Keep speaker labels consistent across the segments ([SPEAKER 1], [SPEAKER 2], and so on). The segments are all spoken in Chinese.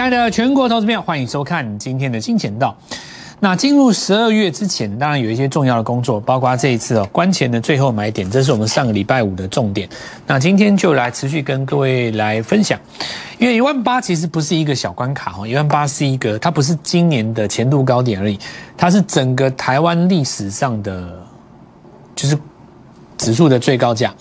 [SPEAKER 1] 亲爱的全国投资朋友，欢迎收看今天的金钱道。那进入十二月之前，当然有一些重要的工作，包括这一次哦关前的最后买点，这是我们上个礼拜五的重点。那今天就来持续跟各位来分享，因为一万八其实不是一个小关卡哦，一万八是一个，它不是今年的前度高点而已，它是整个台湾历史上的就是指数的最高价。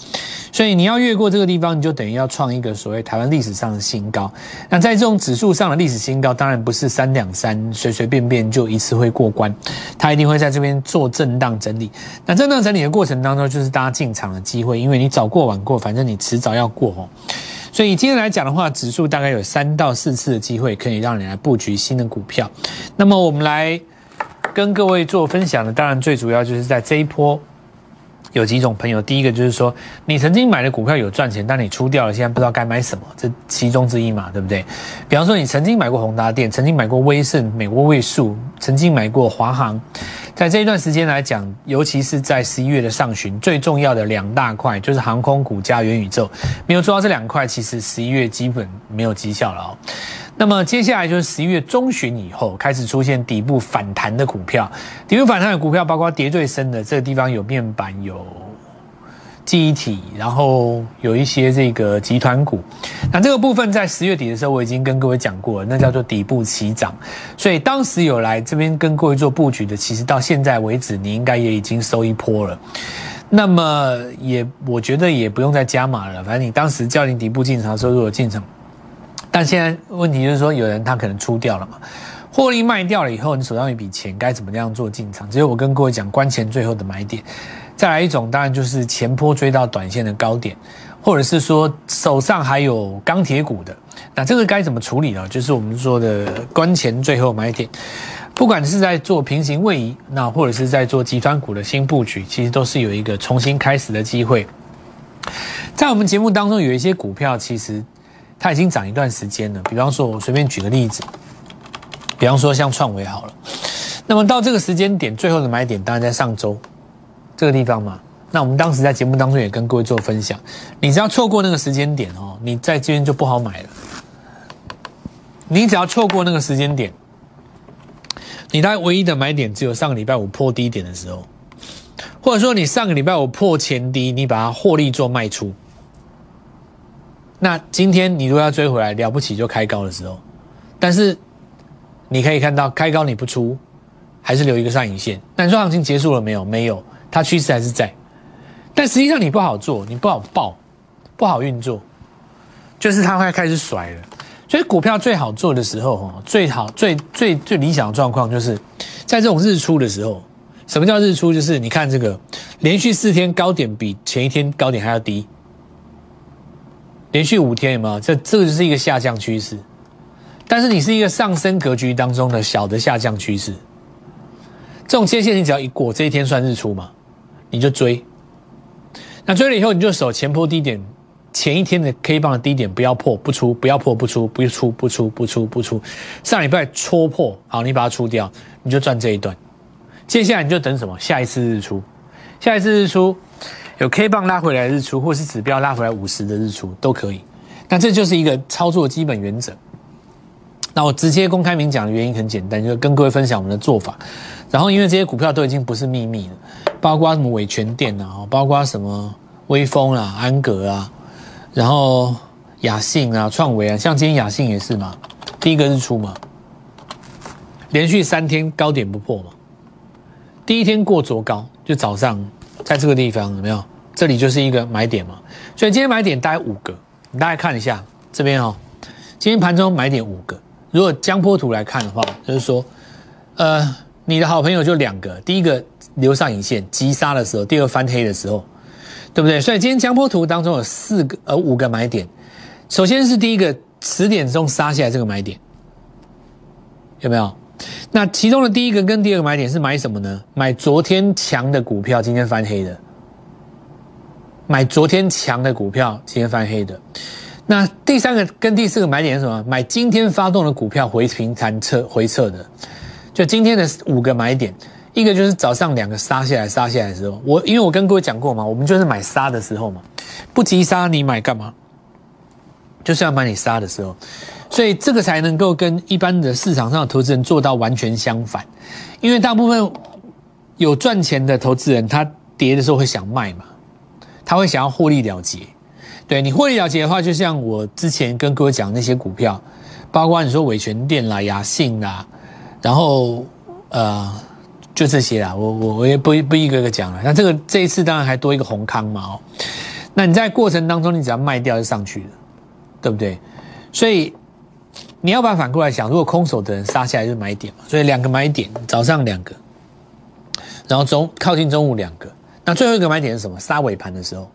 [SPEAKER 1] 所以你要越过这个地方，你就等于要创一个所谓台湾历史上的新高。那在这种指数上的历史新高，当然不是三两三随随便便就一次会过关，它一定会在这边做震荡整理。那震荡整理的过程当中，就是大家进场的机会，因为你早过晚过，反正你迟早要过哦。所以今天来讲的话，指数大概有三到四次的机会可以让你来布局新的股票。那么我们来跟各位做分享的，当然最主要就是在这一波。有几种朋友，第一个就是说，你曾经买的股票有赚钱，但你出掉了，现在不知道该买什么，这其中之一嘛，对不对？比方说，你曾经买过宏达电，曾经买过威盛、美国位数，曾经买过华航，在这一段时间来讲，尤其是在十一月的上旬，最重要的两大块就是航空股加元宇宙，没有做到这两块，其实十一月基本没有绩效了哦。那么接下来就是十一月中旬以后开始出现底部反弹的股票，底部反弹的股票包括跌最深的这个地方有面板、有记忆体，然后有一些这个集团股。那这个部分在十月底的时候我已经跟各位讲过了，那叫做底部起涨。所以当时有来这边跟各位做布局的，其实到现在为止你应该也已经收一波了。那么也我觉得也不用再加码了，反正你当时叫你底部进场，的时候，如果进场。但现在问题就是说，有人他可能出掉了嘛，获利卖掉了以后，你手上有一笔钱，该怎么样做进场？只有我跟各位讲，关前最后的买点。再来一种，当然就是前坡追到短线的高点，或者是说手上还有钢铁股的，那这个该怎么处理呢？就是我们说的关前最后买点。不管是在做平行位移，那或者是在做集团股的新布局，其实都是有一个重新开始的机会。在我们节目当中，有一些股票其实。它已经涨一段时间了，比方说，我随便举个例子，比方说像创维好了，那么到这个时间点，最后的买点当然在上周这个地方嘛。那我们当时在节目当中也跟各位做分享，你只要错过那个时间点哦，你在这边就不好买了。你只要错过那个时间点，你概唯一的买点只有上个礼拜五破低点的时候，或者说你上个礼拜五破前低，你把它获利做卖出。那今天你如果要追回来，了不起就开高的时候，但是你可以看到开高你不出，还是留一个上影线。那你说行情结束了没有？没有，它趋势还是在。但实际上你不好做，你不好报，不好运作，就是它会开始甩了。所以股票最好做的时候，哈，最好最最最理想的状况就是在这种日出的时候。什么叫日出？就是你看这个连续四天高点比前一天高点还要低。连续五天有没有？这这个就是一个下降趋势，但是你是一个上升格局当中的小的下降趋势。这种切线你只要一过，这一天算日出嘛，你就追。那追了以后，你就守前坡低点，前一天的 K 棒的低点不要破不出，不要破不出，不出不出不出不出。上礼拜戳破，好，你把它出掉，你就赚这一段。接下来你就等什么？下一次日出，下一次日出。有 K 棒拉回来日出，或是指标拉回来五十的日出都可以。那这就是一个操作基本原则。那我直接公开明讲的原因很简单，就是跟各位分享我们的做法。然后因为这些股票都已经不是秘密了，包括什么伟全电啊，包括什么威风啊、安格啊，然后雅信啊、创维啊，像今天雅信也是嘛，第一个日出嘛，连续三天高点不破嘛，第一天过昨高，就早上。在这个地方有没有？这里就是一个买点嘛，所以今天买点大概五个，大家看一下这边哦。今天盘中买点五个，如果江波图来看的话，就是说，呃，你的好朋友就两个，第一个留上影线急杀的时候，第二个翻黑的时候，对不对？所以今天江波图当中有四个呃五个买点，首先是第一个十点钟杀下来这个买点，有没有？那其中的第一个跟第二个买点是买什么呢？买昨天强的股票，今天翻黑的。买昨天强的股票，今天翻黑的。那第三个跟第四个买点是什么？买今天发动的股票回平弹撤回撤的。就今天的五个买点，一个就是早上两个杀下来杀下来的时候，我因为我跟各位讲过嘛，我们就是买杀的时候嘛，不急杀你买干嘛？就是要买你杀的时候。所以这个才能够跟一般的市场上的投资人做到完全相反，因为大部分有赚钱的投资人，他跌的时候会想卖嘛，他会想要获利了结。对你获利了结的话，就像我之前跟各位讲那些股票，包括你说伟全电啦、雅信啦，然后呃，就这些啦，我我我也不不一个个讲了。那这个这一次当然还多一个红康嘛哦，那你在过程当中你只要卖掉就上去了，对不对？所以。你要把反过来想，如果空手的人杀下来就买点嘛，所以两个买点，早上两个，然后中靠近中午两个，那最后一个买点是什么？杀尾盘的时候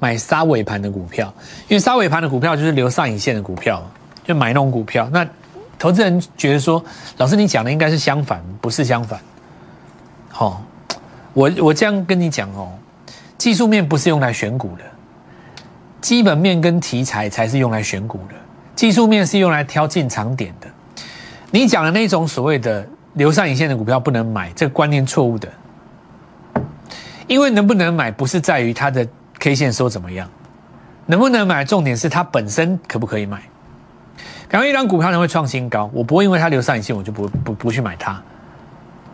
[SPEAKER 1] 买杀尾盘的股票，因为杀尾盘的股票就是留上影线的股票，就买那种股票。那投资人觉得说，老师你讲的应该是相反，不是相反。好，我我这样跟你讲哦，技术面不是用来选股的，基本面跟题材才是用来选股的。技术面是用来挑进场点的，你讲的那种所谓的留上影线的股票不能买，这个观念错误的。因为能不能买不是在于它的 K 线收怎么样，能不能买重点是它本身可不可以买。比方一张股票能会创新高，我不会因为它留上影线我就不不不去买它，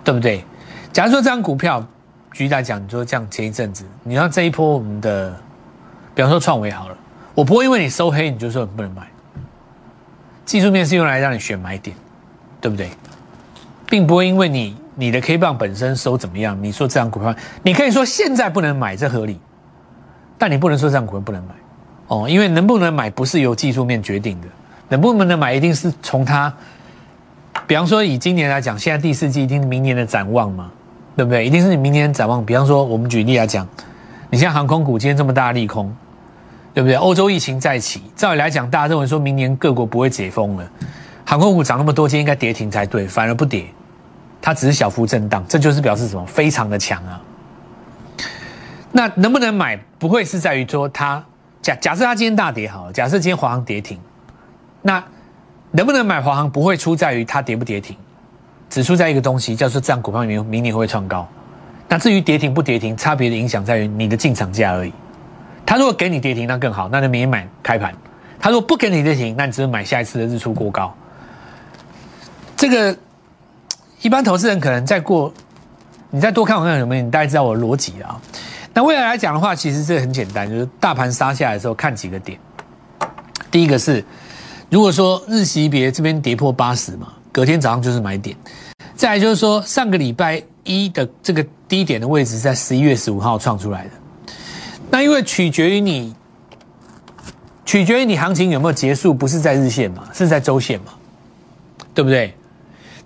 [SPEAKER 1] 对不对？假如说这张股票，举例来讲，你说这样前一阵子，你看这一波我们的，比方说创维好了，我不会因为你收黑你就说你不能买。技术面是用来让你选买点，对不对？并不会因为你你的 K 棒本身收怎么样，你说这样股票，你可以说现在不能买，这合理。但你不能说这样股票不能买，哦，因为能不能买不是由技术面决定的，能不能买一定是从它，比方说以今年来讲，现在第四季一定是明年的展望嘛，对不对？一定是你明年展望。比方说我们举例来讲，你像航空股今天这么大利空。对不对？欧洲疫情再起，照理来讲，大家认为说明年各国不会解封了，航空股涨那么多，今天应该跌停才对，反而不跌，它只是小幅震荡，这就是表示什么？非常的强啊！那能不能买？不会是在于说它假假设它今天大跌好了，假设今天华航跌停，那能不能买华航？不会出在于它跌不跌停，只出在一个东西，叫做这样股票明明年会创高。那至于跌停不跌停，差别的影响在于你的进场价而已。他如果给你跌停，那更好，那就明天买开盘。他如果不给你跌停，那你只能买下一次的日出过高。这个一般投资人可能再过，你再多看我看什么，你大概知道我的逻辑啊。那未来来讲的话，其实这很简单，就是大盘杀下来的时候看几个点。第一个是，如果说日级别这边跌破八十嘛，隔天早上就是买点。再来就是说，上个礼拜一的这个低点的位置在十一月十五号创出来的。那因为取决于你，取决于你行情有没有结束，不是在日线嘛，是在周线嘛，对不对？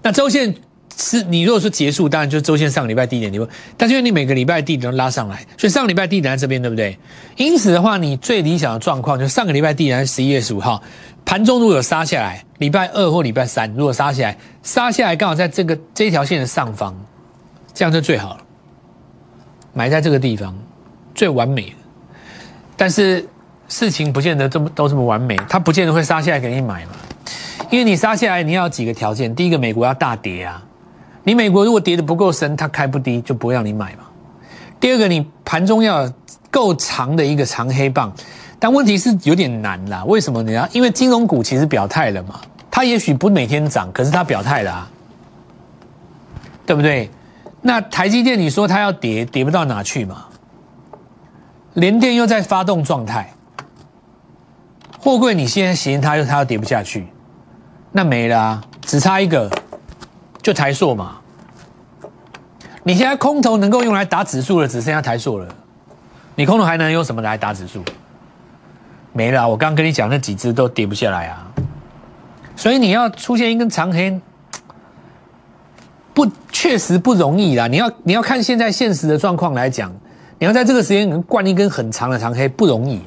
[SPEAKER 1] 那周线是你如果说结束，当然就是周线上个礼拜低点你会，但是因为你每个礼拜低点都拉上来，所以上个礼拜低点在这边，对不对？因此的话，你最理想的状况就是上个礼拜低点在十一月十五号盘中如果有杀下来，礼拜二或礼拜三如果杀下来，杀下来刚好在这个这一条线的上方，这样就最好了，埋在这个地方。最完美，但是事情不见得这么都这么完美，它不见得会杀下来给你买嘛，因为你杀下来你要几个条件，第一个美国要大跌啊，你美国如果跌的不够深，它开不低就不会让你买嘛。第二个你盘中要够长的一个长黑棒，但问题是有点难啦，为什么呢？因为金融股其实表态了嘛，它也许不每天涨，可是它表态了啊，对不对？那台积电你说它要跌，跌不到哪去嘛？联电又在发动状态，货柜你现在嫌它又它又跌不下去，那没了啊，只差一个，就台塑嘛。你现在空头能够用来打指数的只剩下台塑了，你空头还能用什么来打指数？没了，我刚刚跟你讲那几只都跌不下来啊，所以你要出现一根长黑，不确实不容易啦。你要你要看现在现实的状况来讲。你要在这个时间能灌一根很长的长黑不容易，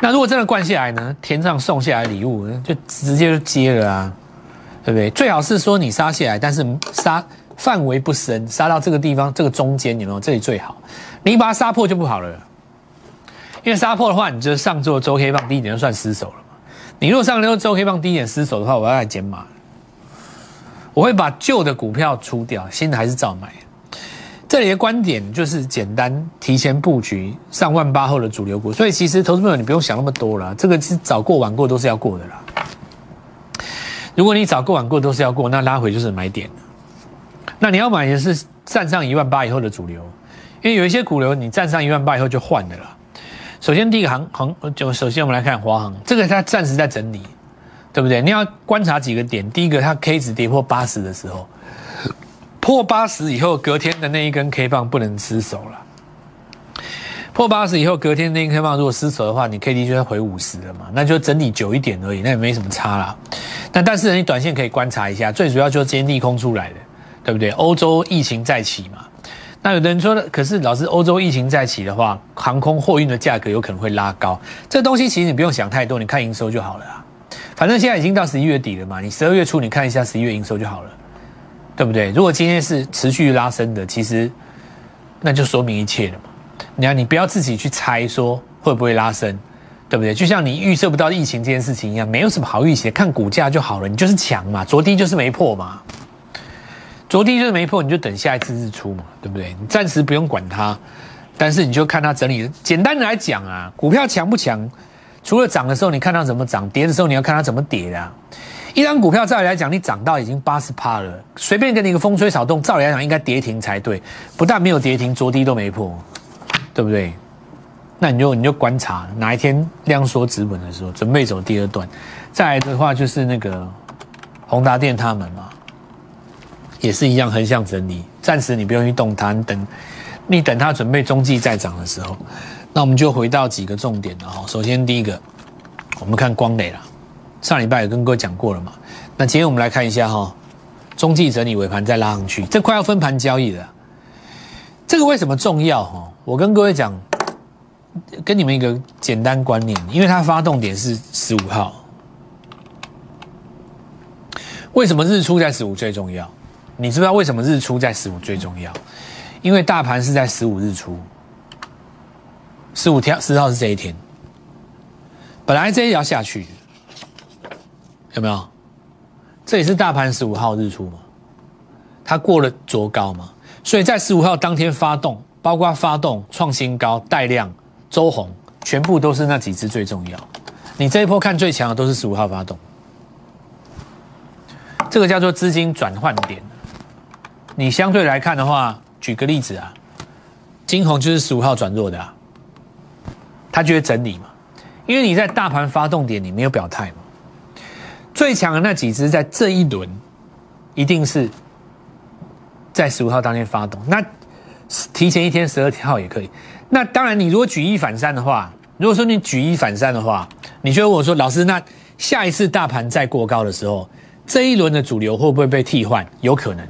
[SPEAKER 1] 那如果真的灌下来呢？天上送下来礼物就直接就接了啊，对不对？最好是说你杀下来，但是杀范围不深，杀到这个地方这个中间有没有？这里最好，你把它杀破就不好了，因为杀破的话，你就上做周黑棒低点就算失手了嘛。你如果上周周黑棒低点失手的话，我要来减码，我会把旧的股票出掉，新的还是照买。这里的观点就是简单提前布局上万八后的主流股，所以其实投资朋友你不用想那么多了，这个是早过晚过都是要过的啦。如果你早过晚过都是要过，那拉回就是买点那你要买的是站上一万八以后的主流，因为有一些股流你站上一万八以后就换的了。首先第一个行行就首先我们来看华航，这个它暂时在整理，对不对？你要观察几个点，第一个它 K 值跌破八十的时候，破八十以后隔天的那一根 K 棒不能失手了。破八十以后，隔天那一根棒如果失手的话，你 K D 就要回五十了嘛，那就整理久一点而已，那也没什么差啦。但但是你短线可以观察一下，最主要就是今天利空出来的，对不对？欧洲疫情再起嘛，那有的人说的，可是老师，欧洲疫情再起的话，航空货运的价格有可能会拉高。这东西其实你不用想太多，你看营收就好了啊。反正现在已经到十一月底了嘛，你十二月初你看一下十一月营收就好了，对不对？如果今天是持续拉升的，其实那就说明一切了嘛。你看，你不要自己去猜说会不会拉升，对不对？就像你预测不到疫情这件事情一样，没有什么好预期，看股价就好了。你就是强嘛，昨低就是没破嘛，昨低就是没破，你就等下一次日出嘛，对不对？你暂时不用管它，但是你就看它整理。简单的来讲啊，股票强不强，除了涨的时候你看它怎么涨，跌的时候你要看它怎么跌的。一张股票照理来讲，你涨到已经八十趴了，随便给你一个风吹草动，照理来讲应该跌停才对，不但没有跌停，昨低都没破。对不对？那你就你就观察哪一天量缩止稳的时候，准备走第二段。再来的话就是那个宏达电他们嘛，也是一样横向整理，暂时你不用去动它，等你等它准备中继再涨的时候。那我们就回到几个重点了哈。首先第一个，我们看光磊了，上礼拜也跟各位讲过了嘛。那今天我们来看一下哈，中继整理尾盘再拉上去，这快要分盘交易了。这个为什么重要哈？我跟各位讲，跟你们一个简单观念，因为它发动点是十五号。为什么日出在十五最重要？你知不知道为什么日出在十五最重要？因为大盘是在十五日出，十五天十号是这一天，本来这一条下去，有没有？这也是大盘十五号日出嘛？它过了卓高嘛？所以在十五号当天发动。包括发动创新高带量周红，全部都是那几只最重要。你这一波看最强的都是十五号发动，这个叫做资金转换点。你相对来看的话，举个例子啊，金红就是十五号转弱的啊，他就会整理嘛，因为你在大盘发动点你没有表态嘛。最强的那几只在这一轮一定是在十五号当天发动，那。提前一天十二号也可以。那当然，你如果举一反三的话，如果说你举一反三的话，你就问我说：“老师，那下一次大盘再过高的时候，这一轮的主流会不会被替换？有可能。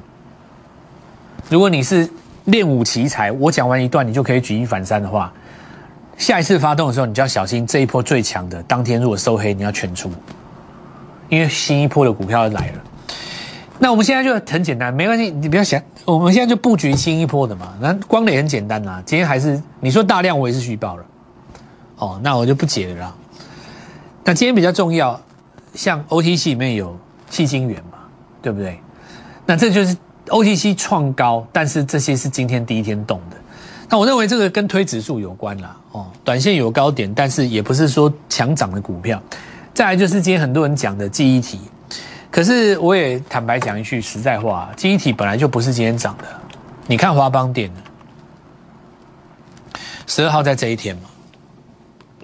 [SPEAKER 1] 如果你是练武奇才，我讲完一段，你就可以举一反三的话，下一次发动的时候，你就要小心这一波最强的当天如果收黑，你要全出，因为新一波的股票来了。那我们现在就很简单，没关系，你不要想。我们现在就布局新一波的嘛，那光磊很简单呐。今天还是你说大量，我也是虚报了。哦，那我就不解了啦。那今天比较重要，像 OTC 里面有细晶圆嘛，对不对？那这就是 OTC 创高，但是这些是今天第一天动的。那我认为这个跟推指数有关啦。哦，短线有高点，但是也不是说强涨的股票。再来就是今天很多人讲的记忆体。可是我也坦白讲一句实在话，记忆体本来就不是今天涨的。你看华邦电十二号在这一天嘛，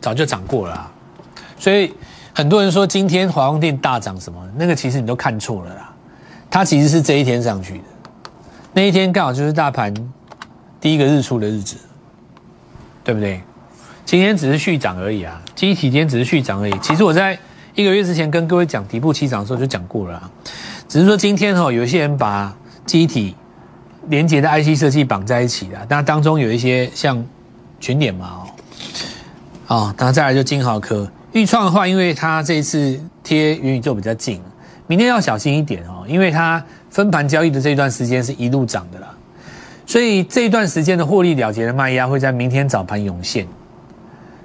[SPEAKER 1] 早就涨过了。所以很多人说今天华邦电大涨什么，那个其实你都看错了啦。它其实是这一天上去的，那一天刚好就是大盘第一个日出的日子，对不对？今天只是续涨而已啊，机体今天只是续涨而已。其实我在。一个月之前跟各位讲底部起涨的时候就讲过了啊，只是说今天哈有一些人把机体连接的 IC 设计绑在一起了，那当中有一些像群点嘛哦，啊，然再来就金豪科、预创的话，因为它这一次贴元宇宙比较近，明天要小心一点哦，因为它分盘交易的这一段时间是一路涨的啦，所以这一段时间的获利了结的卖压会在明天早盘涌现。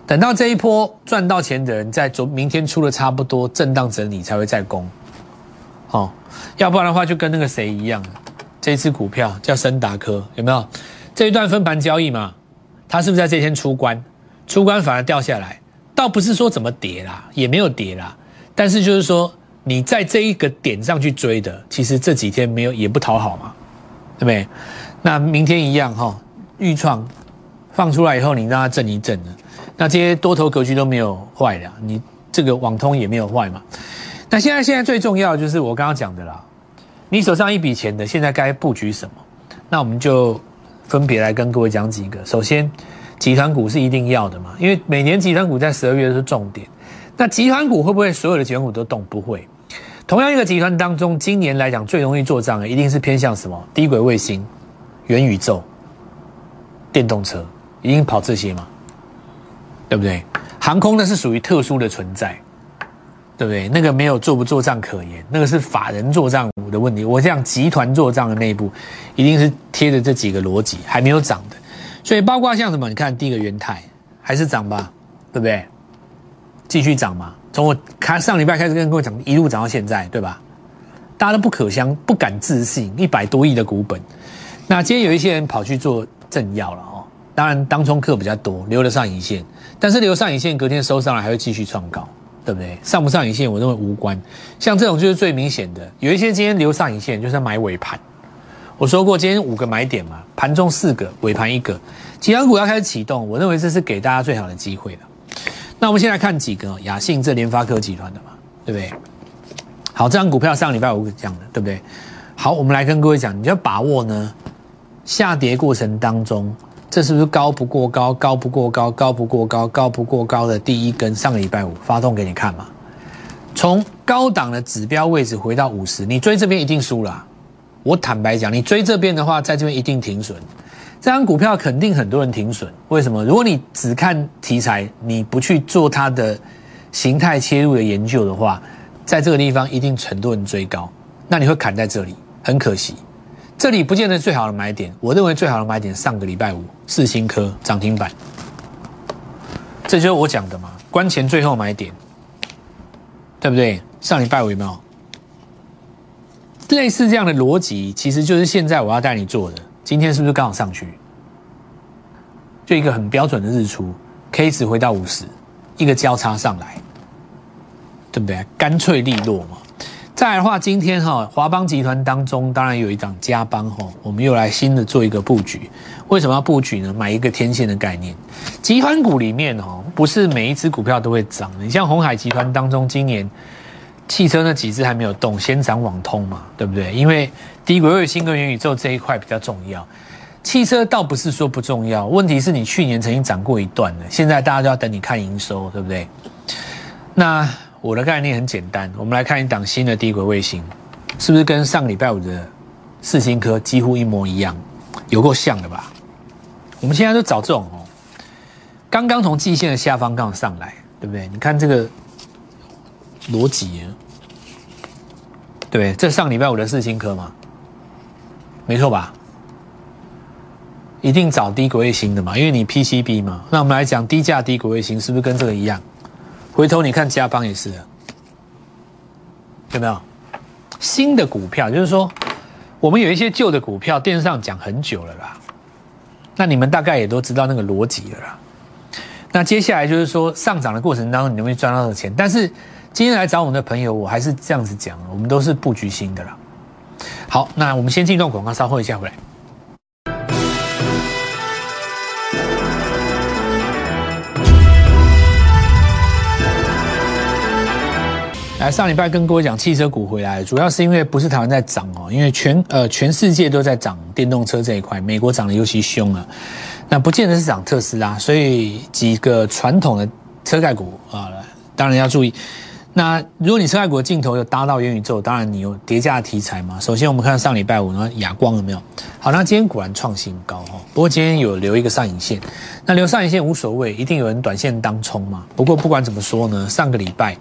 [SPEAKER 1] 等到这一波赚到钱的人，在昨明天出了差不多震荡整理才会再攻，哦，要不然的话就跟那个谁一样，这一支股票叫森达科，有没有？这一段分盘交易嘛，它是不是在这天出关？出关反而掉下来，倒不是说怎么跌啦，也没有跌啦，但是就是说你在这一个点上去追的，其实这几天没有也不讨好嘛，对不对？那明天一样哈，预创放出来以后，你让它震一震的，那这些多头格局都没有坏的，你这个网通也没有坏嘛。那现在现在最重要的就是我刚刚讲的啦，你手上一笔钱的，现在该布局什么？那我们就分别来跟各位讲几个。首先，集团股是一定要的嘛，因为每年集团股在十二月是重点。那集团股会不会所有的集团股都动？不会。同样一个集团当中，今年来讲最容易做账的，一定是偏向什么？低轨卫星、元宇宙、电动车，一定跑这些嘛？对不对？航空呢是属于特殊的存在，对不对？那个没有做不做账可言，那个是法人做账的问题。我讲集团做账的内部，一定是贴着这几个逻辑，还没有涨的。所以包括像什么？你看第一个元泰还是涨吧，对不对？继续涨嘛。从我开上礼拜开始跟各位讲，一路涨到现在，对吧？大家都不可相不敢置信，一百多亿的股本。那今天有一些人跑去做正要了哦，当然当中客比较多，留了上影线，但是留上影线隔天收上来还会继续创高，对不对？上不上影线我认为无关，像这种就是最明显的。有一些今天留上影线就是买尾盘，我说过今天五个买点嘛，盘中四个，尾盘一个，几张股要开始启动，我认为这是给大家最好的机会了。那我们先来看几个雅信，这联发科集团的嘛，对不对？好，这张股票上礼拜五讲的，对不对？好，我们来跟各位讲，你要把握呢，下跌过程当中，这是不是高不过高，高不过高，高不过高，高不过高的第一根，上个礼拜五发动给你看嘛？从高档的指标位置回到五十，你追这边一定输了。我坦白讲，你追这边的话，在这边一定停损。这张股票肯定很多人停损，为什么？如果你只看题材，你不去做它的形态切入的研究的话，在这个地方一定很多人追高，那你会砍在这里，很可惜。这里不见得最好的买点，我认为最好的买点上个礼拜五四星科涨停板，这就是我讲的嘛，关前最后买点，对不对？上礼拜五有没有类似这样的逻辑？其实就是现在我要带你做的。今天是不是刚好上去？就一个很标准的日出，K 值回到五十，一个交叉上来，对不对？干脆利落嘛。再来的话，今天哈华邦集团当中当然有一档加邦哈，我们又来新的做一个布局。为什么要布局呢？买一个天线的概念。集团股里面哈，不是每一只股票都会涨。你像红海集团当中，今年汽车那几只还没有动，先涨网通嘛，对不对？因为低轨卫星跟元宇宙这一块比较重要，汽车倒不是说不重要，问题是你去年曾经涨过一段的，现在大家都要等你看营收，对不对？那我的概念很简单，我们来看一档新的低轨卫星，是不是跟上礼拜五的四星科几乎一模一样，有够像的吧？我们现在就找这种哦，刚刚从季线的下方刚上来，对不对？你看这个逻辑，对，这上礼拜五的四星科嘛。没错吧？一定找低轨卫星的嘛，因为你 PCB 嘛。那我们来讲低价低轨卫星，是不是跟这个一样？回头你看嘉邦也是，有没有？新的股票，就是说我们有一些旧的股票，电视上讲很久了啦。那你们大概也都知道那个逻辑了啦。那接下来就是说上涨的过程当中，你能不能赚到的钱？但是今天来找我们的朋友，我还是这样子讲，我们都是布局新的啦。好，那我们先进一段广告，稍后一下回来。上礼拜跟各位讲汽车股回来，主要是因为不是台湾在涨哦，因为全呃全世界都在涨电动车这一块，美国涨得尤其凶啊。那不见得是涨特斯拉，所以几个传统的车概股啊，当然要注意。那如果你车盖股的镜头有搭到元宇宙，当然你有叠加题材嘛。首先我们看上礼拜五呢，亚光有没有？好，那今天果然创新高哈。不过今天有留一个上影线，那留上影线无所谓，一定有人短线当冲嘛。不过不管怎么说呢，上个礼拜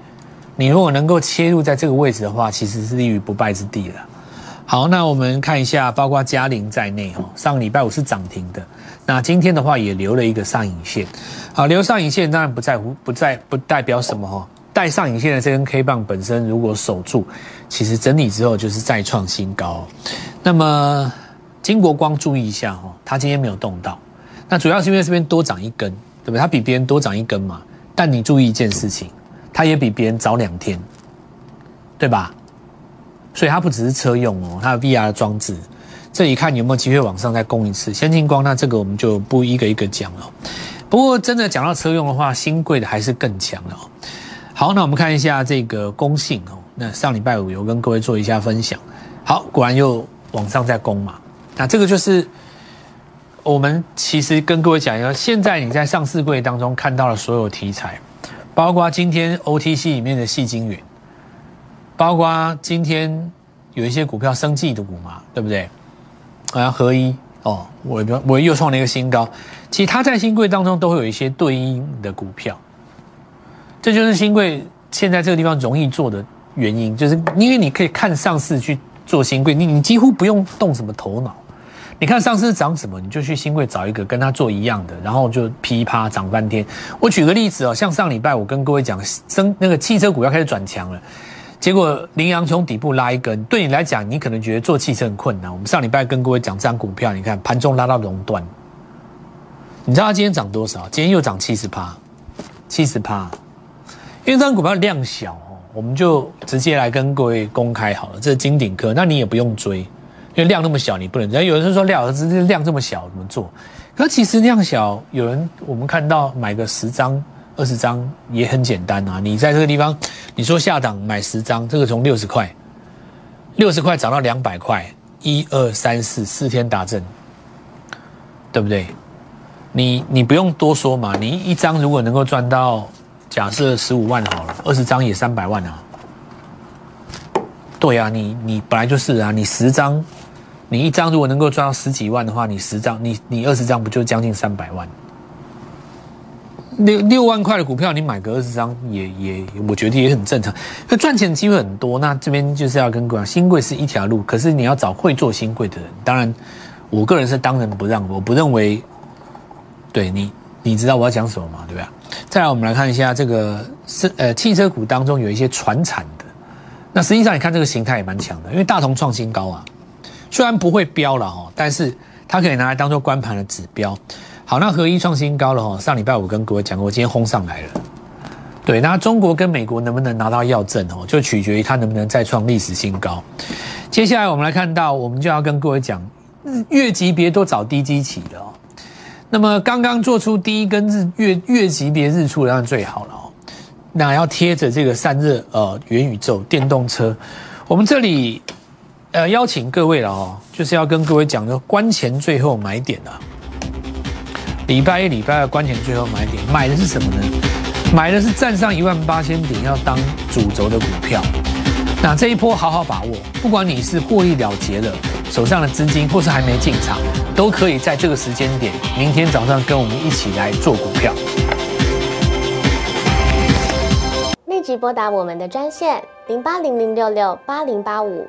[SPEAKER 1] 你如果能够切入在这个位置的话，其实是立于不败之地了。好，那我们看一下，包括嘉陵在内哈，上个礼拜五是涨停的。那今天的话也留了一个上影线。好，留上影线当然不在乎，不在不代表什么哈。带上影线的这根 K 棒本身如果守住，其实整理之后就是再创新高。那么金国光注意一下哦，它今天没有动到，那主要是因为这边多涨一根，对不对？它比别人多涨一根嘛。但你注意一件事情，它也比别人早两天，对吧？所以它不只是车用哦，它有 VR 的装置。这里看有没有机会往上再攻一次。先进光，那这个我们就不一个一个讲了。不过真的讲到车用的话，新贵的还是更强哦。好，那我们看一下这个公信哦。那上礼拜五有跟各位做一下分享。好，果然又往上再攻嘛。那这个就是我们其实跟各位讲一下，现在你在上市柜当中看到的所有题材，包括今天 OTC 里面的细晶圆，包括今天有一些股票升绩的股嘛，对不对？好像合一哦，我我又创了一个新高。其实它在新贵当中都会有一些对应的股票，这就是新贵现在这个地方容易做的原因，就是因为你可以看上市去做新贵，你你几乎不用动什么头脑。你看上市涨什么，你就去新贵找一个跟他做一样的，然后就噼啪涨翻天。我举个例子哦，像上礼拜我跟各位讲，升那个汽车股要开始转强了。结果羚羊从底部拉一根，对你来讲，你可能觉得做汽车很困难。我们上礼拜跟各位讲这张股票，你看盘中拉到熔断，你知道它今天涨多少？今天又涨七十趴，七十趴。因为这张股票量小哦，我们就直接来跟各位公开好了。这是金鼎科，那你也不用追，因为量那么小，你不能。有人说量，这量这么小怎么做？可其实量小，有人我们看到买个十张。二十张也很简单啊！你在这个地方，你说下档买十张，这个从六十块，六十块涨到两百块，一二三四四天打正，对不对？你你不用多说嘛，你一张如果能够赚到，假设十五万好了，二十张也三百万啊。对啊，你你本来就是啊，你十张，你一张如果能够赚到十几万的话，你十张，你你二十张不就将近三百万？六六万块的股票，你买个二十张也也，我觉得也很正常。那赚钱机会很多，那这边就是要跟各位讲，新贵是一条路，可是你要找会做新贵的人。当然，我个人是当仁不让，我不认为。对你，你知道我要讲什么吗？对吧？再来，我们来看一下这个是呃汽车股当中有一些传产的。那实际上你看这个形态也蛮强的，因为大同创新高啊，虽然不会飙了哈，但是它可以拿来当做关盘的指标。好，那合一创新高了哈。上礼拜五跟各位讲过，今天轰上来了。对，那中国跟美国能不能拿到药证哦，就取决于它能不能再创历史新高。接下来我们来看到，我们就要跟各位讲，月级别都找低基起的哦。那么刚刚做出第一根日月月级别日出，当然最好了哦。那要贴着这个散热呃元宇宙电动车，我们这里呃邀请各位了哦，就是要跟各位讲的关前最后买点啊。礼拜一、礼拜二关前最后买点，买的是什么呢？买的是站上一万八千点要当主轴的股票。那这一波好好把握，不管你是获利了结了手上的资金，或是还没进场，都可以在这个时间点，明天早上跟我们一起来做股票。
[SPEAKER 2] 立即拨打我们的专线零八零零六六八零八五